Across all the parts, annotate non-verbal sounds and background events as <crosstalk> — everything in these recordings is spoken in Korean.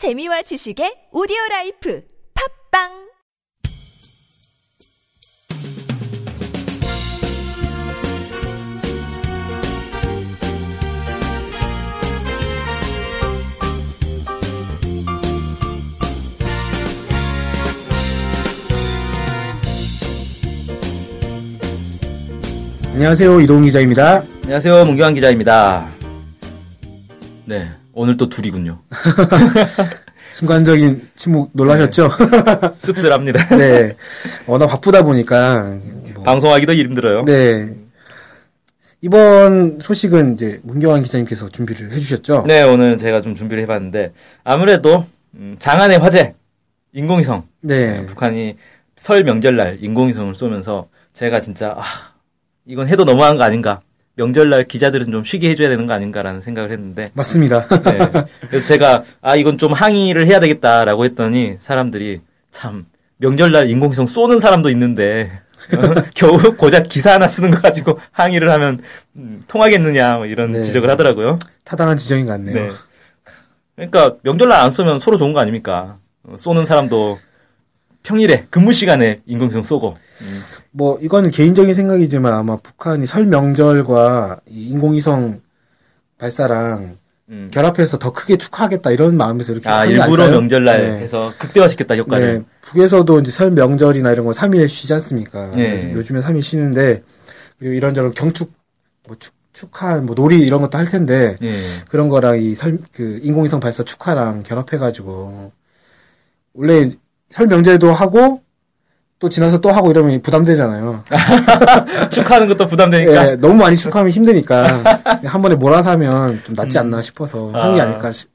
재미와 지식의 오디오 라이프 팝빵 안녕하세요. 이동 기자입니다. 안녕하세요, 문경환 기자입니다. 네, 오늘 또 둘이군요. <laughs> 순간적인 침묵 놀라셨죠? 씁쓸합니다. <laughs> 네. 워낙 바쁘다 보니까. 뭐, 방송하기도 힘들어요. 네. 이번 소식은 이제 문경환 기자님께서 준비를 해주셨죠? 네, 오늘 제가 좀 준비를 해봤는데 아무래도 음, 장안의 화제 인공위성. 네. 네, 북한이 설 명절날 인공위성을 쏘면서 제가 진짜 아 이건 해도 너무한 거 아닌가. 명절날 기자들은 좀 쉬게 해줘야 되는 거 아닌가라는 생각을 했는데 맞습니다. 네. 그래서 제가 아 이건 좀 항의를 해야 되겠다라고 했더니 사람들이 참 명절날 인공위성 쏘는 사람도 있는데 어, <laughs> 겨우 고작 기사 하나 쓰는 거 가지고 항의를 하면 음, 통하겠느냐 뭐 이런 네. 지적을 하더라고요. 타당한 지적인 것 같네요. 네. 그러니까 명절날 안 쏘면 서로 좋은 거 아닙니까? 어, 쏘는 사람도 평일에 근무 시간에 인공위성 쏘고 음, 뭐, 이거는 개인적인 생각이지만 아마 북한이 설 명절과 이 인공위성 발사랑 음. 결합해서 더 크게 축하하겠다 이런 마음에서 이렇게 아 일부러 아닐까요? 명절날 네. 해서 극대화시켰다 효과를. 네, 북에서도 이제 설 명절이나 이런 거 3일 쉬지 않습니까? 네. 요즘- 요즘에 3일 쉬는데, 그리고 이런저런 경축, 뭐 축, 축하, 뭐 놀이 이런 것도 할 텐데, 예. 그런 거랑 이 설, 그 인공위성 발사 축하랑 결합해 가지고, 원래 설 명절도 하고, 또 지나서 또 하고 이러면 부담되잖아요. <laughs> 축하하는 것도 부담되니까. 예, 너무 많이 축하하면 힘드니까, 한 번에 몰아서 하면 좀 낫지 않나 싶어서, 한게 아. 아닐까 싶,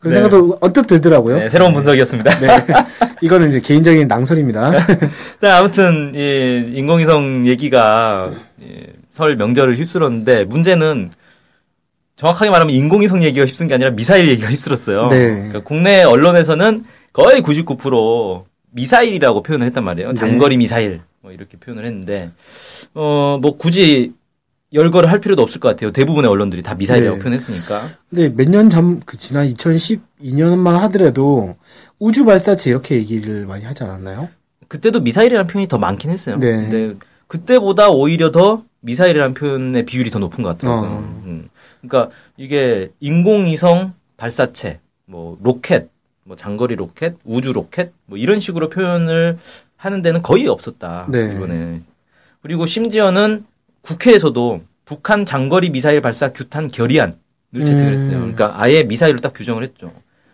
그런 네. 생각도 언뜻 들더라고요. 네, 새로운 분석이었습니다. 네. <laughs> 이거는 이제 개인적인 낭설입니다. <laughs> 자, 아무튼 이 인공위성 얘기가 이, 설 명절을 휩쓸었는데 문제는 정확하게 말하면 인공위성 얘기가 휩쓴 게 아니라 미사일 얘기가 휩쓸었어요. 네. 그러니까 국내 언론에서는 거의 99% 미사일이라고 표현을 했단 말이에요. 네. 장거리 미사일 뭐 이렇게 표현을 했는데 어 뭐 굳이 열거를 할 필요도 없을 것 같아요. 대부분의 언론들이 다 미사일이라고 네. 표현했으니까. 근데 몇 년 전, 그 지난 2012년만 하더라도 우주 발사체 이렇게 얘기를 많이 하지 않았나요? 그때도 미사일이라는 표현이 더 많긴 했어요. 네. 근데 그때보다 오히려 더 미사일이라는 표현의 비율이 더 높은 것 같더라고요. 어. 음. 그러니까 이게 인공위성 발사체, 뭐 로켓, 뭐 장거리 로켓, 우주 로켓, 뭐 이런 식으로 표현을 하는 데는 거의 없었다. 네. 이번에. 그리고 심지어는 국회에서도 북한 장거리 미사일 발사 규탄 결의안을 채택을 음. 했어요. 그러니까 아예 미사일로 딱 규정을 했죠.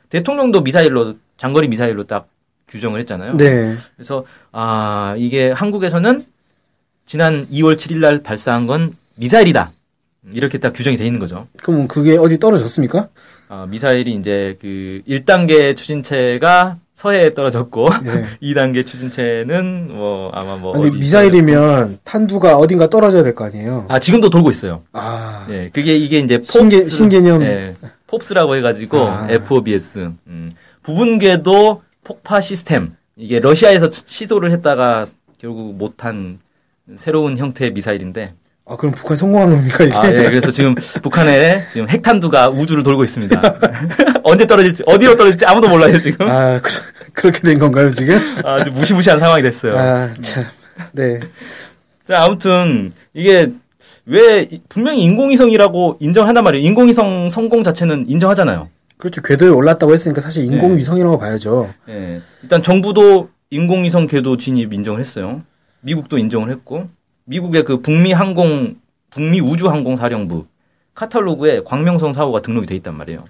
대통령도 미사일로 장거리 미사일로 딱 규정을 했잖아요. 네. 그래서 아 이게 한국에서는 지난 2월 7일 날 발사한 건 미사일이다. 이렇게 딱 규정이 돼 있는 거죠. 그럼 그게 어디 떨어졌습니까? 아, 미사일이 이제 그 1단계 추진체가 서해에 떨어졌고 네. <laughs> 2단계 추진체는 뭐 아마 뭐 어디 미사일이면 탄두가 어딘가 떨어져야 될 거 아니에요? 아 지금도 돌고 있어요. 아. 예, 그게 이게 이제 신개- 폼스, 신개념. 예, pops라고 해가지고 아. FOBS 음, 부분궤도 폭파 시스템 이게 러시아에서 시도를 했다가 결국 못한 새로운 형태의 미사일인데 아, 그럼 북한 성공한 겁니까, 이게? 아, 예, 그래서 지금 북한에 지금 핵탄두가 우주를 돌고 있습니다. <laughs> 언제 떨어질지, 어디로 떨어질지 아무도 몰라요, 지금. 아, 그, 그렇게 된 건가요, 지금? 아주 무시무시한 상황이 됐어요. 아, 참. 네. 자, 아무튼, 이게, 왜, 분명히 인공위성이라고 인정한단 말이에요. 인공위성 성공 자체는 인정하잖아요. 그렇죠. 궤도에 올랐다고 했으니까 사실 인공위성이라고 봐야죠. 예. 일단 정부도 인공위성 궤도 진입 인정을 했어요. 미국도 인정을 했고, 미국의 그 북미 항공, 북미 우주 항공 사령부 카탈로그에 광명성 사고가 등록이 돼 있단 말이에요.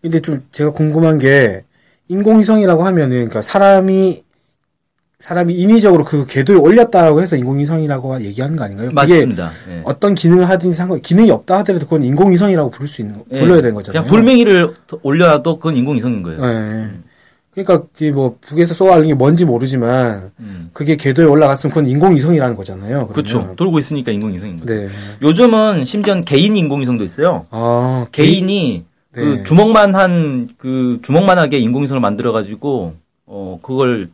근데 좀 제가 궁금한 게 인공위성이라고 하면은 그러니까 사람이 사람이 인위적으로 그 궤도에 올렸다고 해서 인공위성이라고 얘기하는 거 아닌가요? 맞습니다. 예. 어떤 기능을 하든지 상관 기능이 없다 하더라도 그건 인공위성이라고 부를 수 있는 예. 불러야 되는 거잖아요. 그냥 돌멩이를 올려놔도 그건 인공위성인 거예요. 예. 그러니까 그게 뭐 북에서 쏘아올린 게 뭔지 모르지만 음. 그게 궤도에 올라갔으면 그건 인공위성이라는 거잖아요. 그렇죠. 돌고 있으니까 인공위성인 거죠. 네. 요즘은 심지어 개인 인공위성도 있어요. 아 개인이 그 네. 주먹만 한 그 주먹만하게 인공위성을 만들어 가지고 어 그걸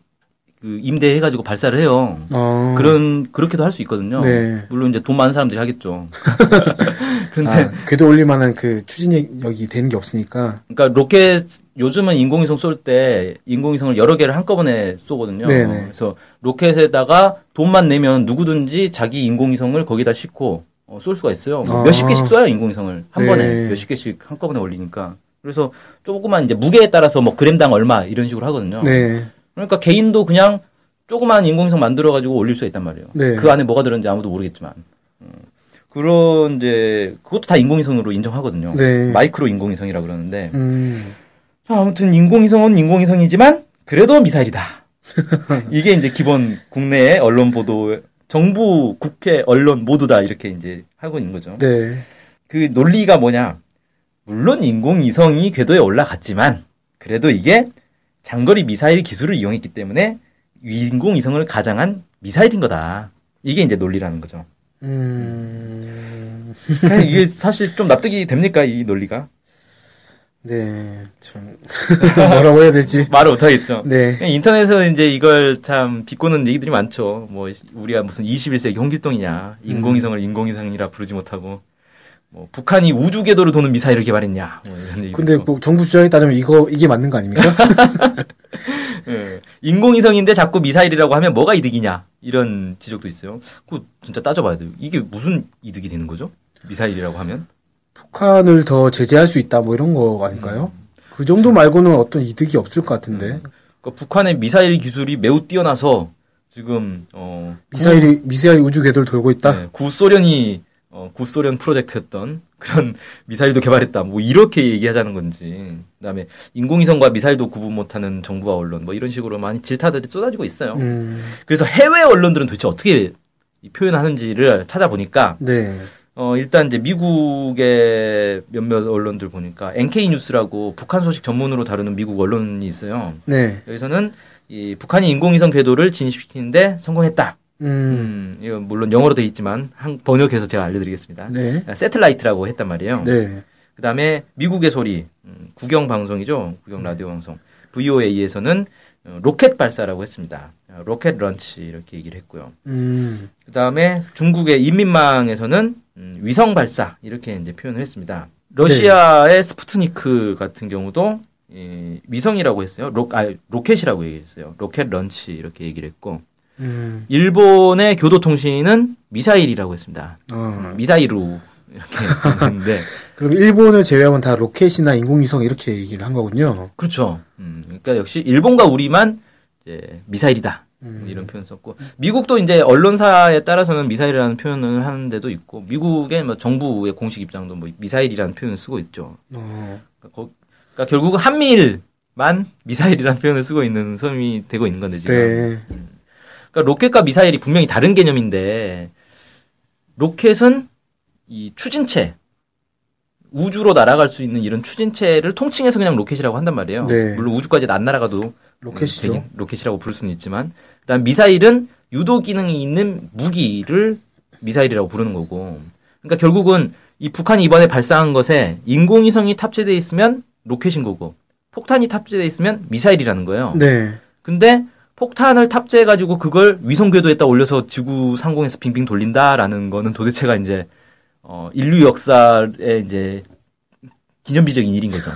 그 임대해가지고 발사를 해요. 어. 그런 그렇게도 할 수 있거든요. 네. 물론 이제 돈 많은 사람들이 하겠죠. <laughs> 그런데 아, 궤도 올릴 만한 그 추진력이 되는 게 없으니까. 그러니까 로켓 요즘은 인공위성 쏠 때 인공위성을 여러 개를 한꺼번에 쏘거든요. 네네. 그래서 로켓에다가 돈만 내면 누구든지 자기 인공위성을 거기다 싣고 어, 쏠 수가 있어요. 뭐 아. 몇십 개씩 쏴요 인공위성을 한 네. 번에 몇십 개씩 한꺼번에 올리니까. 그래서 조그만 이제 무게에 따라서 뭐 그램당 얼마 이런 식으로 하거든요. 네. 그러니까 개인도 그냥 조그만 인공위성 만들어 가지고 올릴 수 있단 말이에요. 네. 그 안에 뭐가 들었는지 아무도 모르겠지만. 음. 그런 이제 그것도 다 인공위성으로 인정하거든요. 네. 마이크로 인공위성이라 그러는데 음. 자, 아무튼 인공위성은 인공위성이지만 그래도 미사일이다. <laughs> 이게 이제 기본 국내의 언론 보도 정부, 국회, 언론 모두 다 이렇게 이제 하고 있는 거죠. 네. 그 논리가 뭐냐? 물론 인공위성이 궤도에 올라갔지만 그래도 이게 장거리 미사일 기술을 이용했기 때문에 인공 위성을 가장한 미사일인 거다. 이게 이제 논리라는 거죠. 음. 이게 사실 좀 납득이 됩니까? 이 논리가? 네. 좀 <laughs> 뭐라고 해야 될지. 말을 못하겠죠. 네. 인터넷에서 이제 이걸 참 비꼬는 얘기들이 많죠. 뭐 우리가 무슨 21세기 홍길동이냐, 인공위성을 인공위성이라 부르지 못하고, 뭐 북한이 우주 궤도를 도는 미사일을 개발했냐, 뭐 이런. 근데 뭐 정부 주장에 따르면 이거 이게 맞는 거 아닙니까? <laughs> 예. 인공위성인데 자꾸 미사일이라고 하면 뭐가 이득이냐 이런 지적도 있어요. 그 진짜 따져봐야 돼요. 이게 무슨 이득이 되는 거죠? 미사일이라고 하면? 북한을 더 제재할 수 있다 뭐 이런 거 아닐까요? 그 정도 말고는 어떤 이득이 없을 것 같은데 그러니까 북한의 미사일 기술이 매우 뛰어나서 지금 어 미사일이 미사일 우주 궤도를 돌고 있다. 네, 구소련이 어, 구소련 프로젝트였던 그런 <laughs> 미사일도 개발했다. 뭐 이렇게 얘기하자는 건지. 그다음에 인공위성과 미사일도 구분 못하는 정부와 언론 뭐 이런 식으로 많이 질타들이 쏟아지고 있어요. 음, 그래서 해외 언론들은 도대체 어떻게 이 표현하는지를 찾아보니까 네, 어 일단 이제 미국의 몇몇 언론들 보니까 NK 뉴스라고 북한 소식 전문으로 다루는 미국 언론이 있어요. 네, 여기서는 이 북한이 인공위성 궤도를 진입시키는데 성공했다. 음, 음, 이거 물론 영어로 돼 있지만 한 번역해서 제가 알려드리겠습니다. 네, 세틀라이트라고 했단 말이에요. 네, 그 다음에 미국의 소리, 음, 국영 방송이죠. 국영 라디오 방송. VOA에서는 어, 로켓 발사라고 했습니다. 어, rocket launch 이렇게 얘기를 했고요. 음, 그 다음에 중국의 인민망에서는 음, 위성 발사 이렇게 이제 표현을 했습니다. 러시아의 스푸트니크 같은 경우도 이, 위성이라고 했어요. 로, 아, 로켓이라고 얘기했어요. rocket launch 이렇게 얘기를 했고 음, 일본의 교도통신은 미사일이라고 했습니다. 어. 미사일로 이렇게 했는데 <laughs> 그럼 일본을 제외하면 다 로켓이나 인공위성 이렇게 얘기를 한 거군요. 그렇죠. 음, 그러니까 역시 일본과 우리만 이제 미사일이다. 이런 표현 썼고 미국도 이제 언론사에 따라서는 미사일이라는 표현을 하는 데도 있고 미국의 뭐 정부의 공식 입장도 뭐 미사일이라는 표현을 쓰고 있죠. 어, 그러니까, 거- 그러니까 결국 한미일만 미사일이라는 표현을 쓰고 있는 셈이 되고 있는 건데 지금. 네, 그러니까 로켓과 미사일이 분명히 다른 개념인데 로켓은 이 추진체 우주로 날아갈 수 있는 이런 추진체를 통칭해서 그냥 로켓이라고 한단 말이에요. 네. 물론 우주까지는 안 날아가도 로켓이죠. 로켓이라고 부를 수는 있지만 그다음 미사일은 유도 기능이 있는 무기를 미사일이라고 부르는 거고. 그러니까 결국은 이 북한이 이번에 발사한 것에 인공위성이 탑재되어 있으면 로켓인 거고 폭탄이 탑재되어 있으면 미사일이라는 거예요. 네, 근데 폭탄을 탑재해가지고 그걸 위성 궤도에다 올려서 지구 상공에서 빙빙 돌린다라는 거는 도대체가 이제 어 인류 역사의 이제 기념비적인 일인 거죠.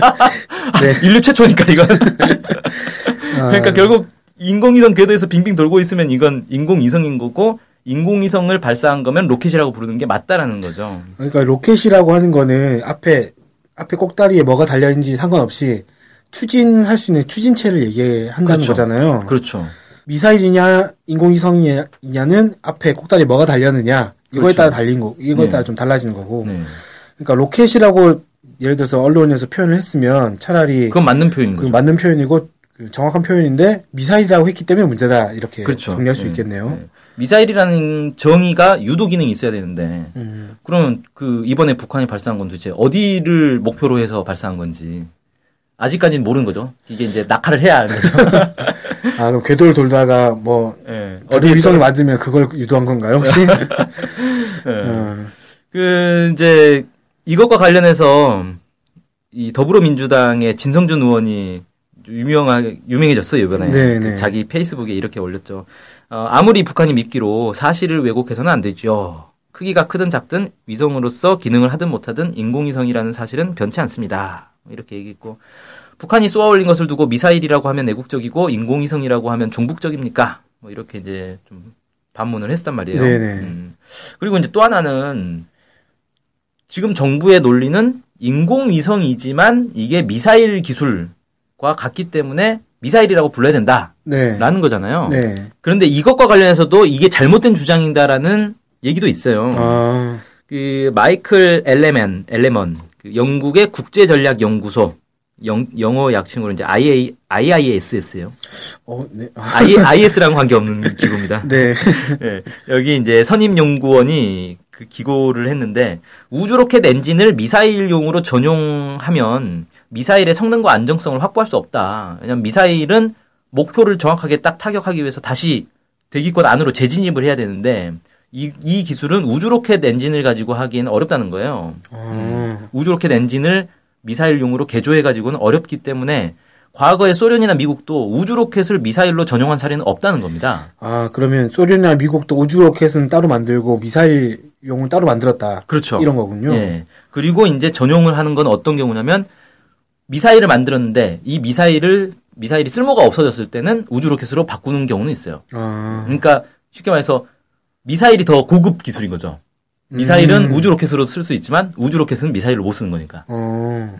<laughs> 네. 인류 최초니까 이건. 아, 그러니까 결국 인공위성 궤도에서 빙빙 돌고 있으면 이건 인공위성인 거고 인공위성을 발사한 거면 로켓이라고 부르는 게 맞다라는 거죠. 그러니까 로켓이라고 하는 거는 앞에 앞에 꼭다리에 뭐가 달려 있는지 상관없이 추진할 수 있는 추진체를 얘기한다는 그렇죠. 거잖아요. 그렇죠. 미사일이냐 인공위성이냐는 앞에 꼭다리에 뭐가 달렸느냐 이거에 그렇죠. 따라 달린 거 이거에 네. 따라 좀 달라지는 거고. 네. 그러니까 로켓이라고 예를 들어서 언론에서 표현을 했으면 차라리 그건 맞는 표현인 그. 맞는 표현이고 그 정확한 표현인데 미사일이라고 했기 때문에 문제다 이렇게 그렇죠. 정리할 수 네. 있겠네요. 네. 미사일이라는 정의가 유도 기능이 있어야 되는데 음. 그러면 그 이번에 북한이 발사한 건 도대체 어디를 목표로 해서 발사한 건지 아직까지는 모르는 거죠. 이게 이제 낙하를 해야 하는 거죠. <laughs> 아 그럼 궤도를 돌다가 뭐 예. 어디 위성이 맞으면 그걸 유도한 건가요 혹시? <laughs> 예. 어, 그 이제 이것과 관련해서 이 더불어민주당의 진성준 의원이 유명하 유명해졌어요 이번에 네, 그 네. 자기 페이스북에 이렇게 올렸죠. 어, 아무리 북한이 밉기로 사실을 왜곡해서는 안 되죠. 크기가 크든 작든 위성으로서 기능을 하든 못하든 인공위성이라는 사실은 변치 않습니다. 이렇게 얘기했고 북한이 쏘아 올린 것을 두고 미사일이라고 하면 애국적이고 인공위성이라고 하면 종북적입니까? 뭐 이렇게 이제 좀 반문을 했단 말이에요. 네네. 음. 그리고 이제 또 하나는 지금 정부의 논리는 인공위성이지만 이게 미사일 기술과 같기 때문에 미사일이라고 불러야 된다라는 네. 거잖아요. 네. 그런데 이것과 관련해서도 이게 잘못된 주장이다라는 얘기도 있어요. 아, 그 마이클 엘레먼 엘레먼 그 영국의 국제전략연구소 영, 영어 약칭으로 이제 IA, IISS예요. 어, 네. 아, I, IS랑 관계없는 기구입니다. 네. 예, <laughs> 여기 이제 선임 연구원이 그 기고를 했는데 우주 로켓 엔진을 미사일용으로 전용하면 미사일의 성능과 안정성을 확보할 수 없다. 왜냐면 미사일은 목표를 정확하게 딱 타격하기 위해서 다시 대기권 안으로 재진입을 해야 되는데 이, 이 기술은 우주 로켓 엔진을 가지고 하기는 어렵다는 거예요. 아, 우주 로켓 엔진을 미사일용으로 개조해 가지고는 어렵기 때문에 과거에 소련이나 미국도 우주 로켓을 미사일로 전용한 사례는 없다는 겁니다. 아, 그러면 소련이나 미국도 우주 로켓은 따로 만들고 미사일용을 따로 만들었다. 그렇죠. 이런 거군요. 예. 그리고 이제 전용을 하는 건 어떤 경우냐면 미사일을 만들었는데 이 미사일을 미사일이 쓸모가 없어졌을 때는 우주 로켓으로 바꾸는 경우는 있어요. 아, 그러니까 쉽게 말해서 미사일이 더 고급 기술인 거죠. 미사일은 우주 로켓으로 쓸 수 있지만 우주 로켓은 미사일로 못 쓰는 거니까. 어,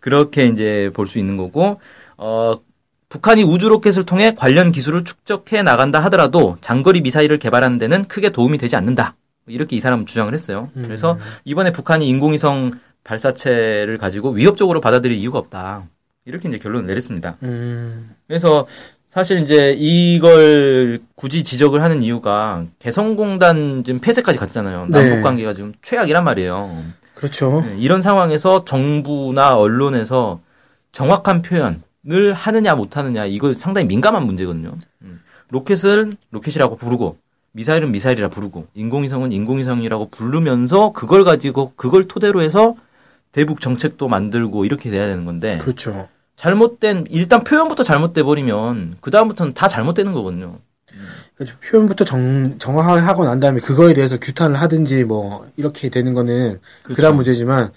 그렇게 이제 볼 수 있는 거고 어 북한이 우주 로켓을 통해 관련 기술을 축적해 나간다 하더라도 장거리 미사일을 개발하는 데는 크게 도움이 되지 않는다. 이렇게 이 사람은 주장을 했어요. 그래서 이번에 북한이 인공위성 발사체를 가지고 위협적으로 받아들일 이유가 없다. 이렇게 이제 결론을 내렸습니다. 음, 그래서 사실 이제 이걸 굳이 지적을 하는 이유가 개성공단 지금 폐쇄까지 갔잖아요. 네. 남북 관계가 지금 최악이란 말이에요. 그렇죠. 네, 이런 상황에서 정부나 언론에서 정확한 표현을 하느냐 못하느냐 이거 상당히 민감한 문제거든요. 음. 로켓을 로켓이라고 부르고 미사일은 미사일이라 부르고 인공위성은 인공위성이라고 부르면서 그걸 가지고 그걸 토대로 해서 대북 정책도 만들고 이렇게 돼야 되는 건데 그렇죠. 잘못된 일단 표현부터 잘못돼 버리면 그 다음부터는 다 잘못되는 거거든요. 그렇죠. 표현부터 정, 정확하게 하고 난 다음에 그거에 대해서 규탄을 하든지 뭐 이렇게 되는 거는 그 그렇죠. 다음 문제지만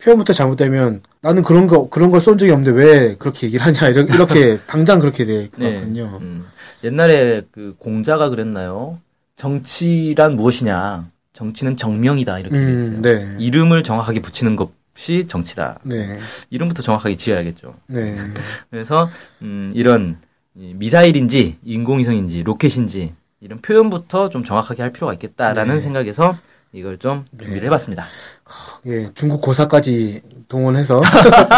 표현부터 잘못되면 나는 그런 거 그런 걸 쏜 적이 없는데 왜 그렇게 얘기를 하냐 이렇게, 이렇게 <laughs> 당장 그렇게 될것 네. 음. 옛날에 그 공자가 그랬나요? 정치란 무엇이냐? 정치는 정명이다 이렇게 얘기했어요. 음, 네. 이름을 정확하게 붙이는 것 이 정치다. 네. 이름부터 정확하게 지어야겠죠. 네. <laughs> 그래서 음, 이런 이 미사일인지 인공위성인지 로켓인지 이런 표현부터 좀 정확하게 할 필요가 있겠다라는 네. 생각에서 이걸 좀 준비를 해봤습니다. 예, 중국 고사까지 동원해서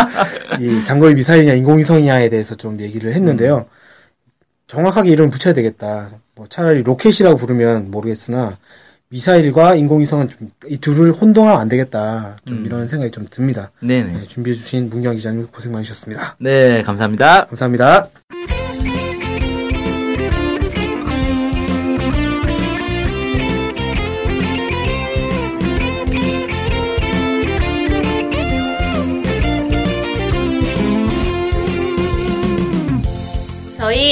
<laughs> 이 장거리 미사일이냐 인공위성이냐에 대해서 좀 얘기를 했는데요. 정확하게 이름을 붙여야 되겠다. 뭐 차라리 로켓이라고 부르면 모르겠으나 미사일과 인공위성은 좀 이 둘을 혼동하면 안 되겠다. 좀 이런 생각이 좀 듭니다. 네네. 네, 준비해주신 문경 기자님 고생 많으셨습니다. 네, 감사합니다. 감사합니다.